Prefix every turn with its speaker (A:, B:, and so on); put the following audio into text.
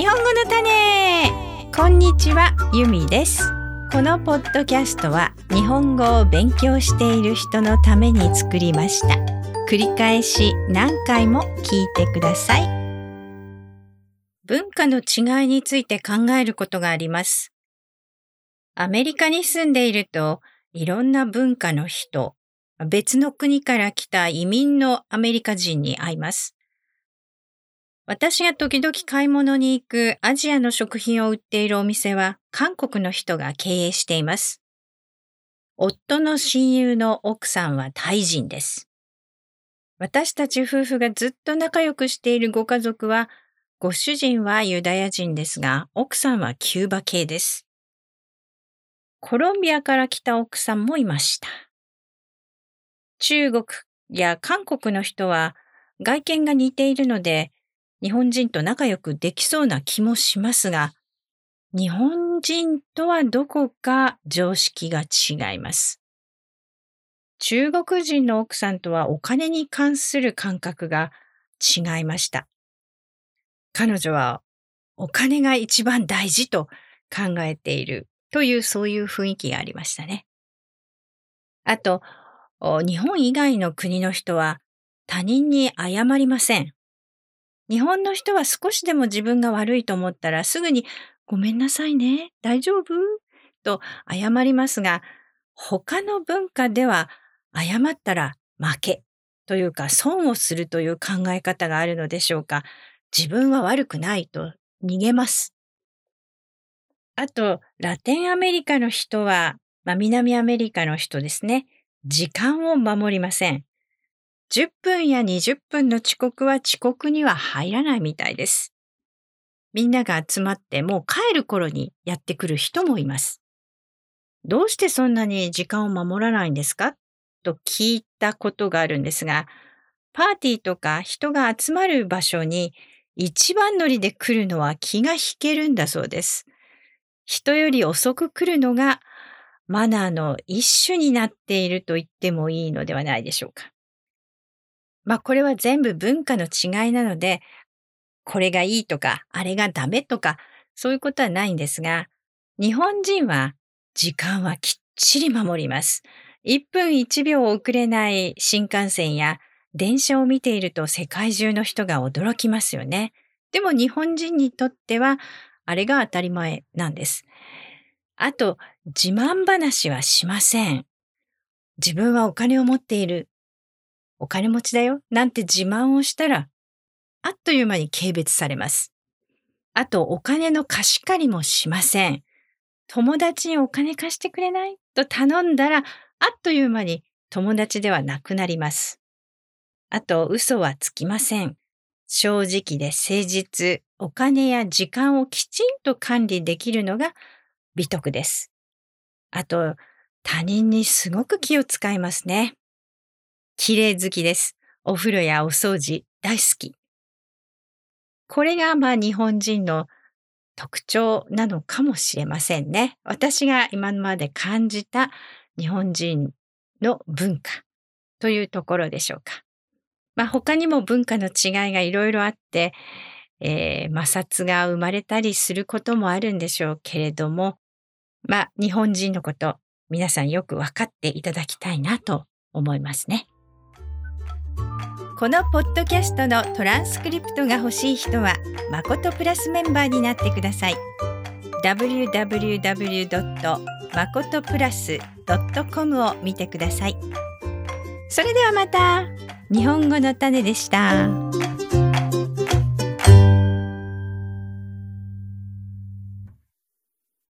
A: 日本語の種。こんにちはゆみです。このポッドキャストは日本語を勉強している人のために作りました。繰り返し何回も聞いてください。文化の違いについて考えることがあります。アメリカに住んでいるといろんな文化の人別の国から来た移民のアメリカ人に会います。私が時々買い物に行くアジアの食品を売っているお店は韓国の人が経営しています。夫の親友の奥さんはタイ人です。私たち夫婦がずっと仲良くしているご家族は、ご主人はユダヤ人ですが、奥さんはキューバ系です。コロンビアから来た奥さんもいました。中国や韓国の人は外見が似ているので、日本人と仲良くできそうな気もしますが、日本人とはどこか常識が違います。中国人の奥さんとはお金に関する感覚が違いました。彼女はお金が一番大事と考えているというそういう雰囲気がありましたね。あと、日本以外の国の人は他人に謝りません。日本の人は少しでも自分が悪いと思ったらすぐにごめんなさいね、大丈夫？と謝りますが、他の文化では謝ったら負けというか損をするという考え方があるのでしょうか。自分は悪くないと逃げます。あと、ラテンアメリカの人は、まあ、南アメリカの人ですね。時間を守りません。10分や20分の遅刻は遅刻には入らないみたいです。みんなが集まってもう帰る頃にやってくる人もいます。どうしてそんなに時間を守らないんですか？と聞いたことがあるんですが、パーティーとか人が集まる場所に一番乗りで来るのは気が引けるんだそうです。人より遅く来るのがマナーの一種になっていると言ってもいいのではないでしょうか。まあこれは全部文化の違いなので、これがいいとか、あれがダメとか、そういうことはないんですが、日本人は時間はきっちり守ります。1分1秒遅れない新幹線や電車を見ていると世界中の人が驚きますよね。でも日本人にとってはあれが当たり前なんです。あと、自慢話はしません。自分はお金を持っている。お金持ちだよなんて自慢をしたら、あっという間に軽蔑されます。あと、お金の貸し借りもしません。友達にお金貸してくれない？と頼んだら、あっという間に友達ではなくなります。あと、嘘はつきません。正直で誠実、お金や時間をきちんと管理できるのが美徳です。あと、他人にすごく気を使いますね。綺麗好きです。お風呂やお掃除大好き。これがまあ日本人の特徴なのかもしれませんね。私が今まで感じた日本人の文化というところでしょうか。まあ他にも文化の違いがいろいろあって、えー、摩擦が生まれたりすることもあるんでしょうけれども、まあ日本人のこと皆さんよく分かっていただきたいなと思いますね。このポッドキャストのトランスクリプトが欲しい人はまことプラスメンバーになってください www. まことプラス .com を見てくださいそれではまた日本語の種でした。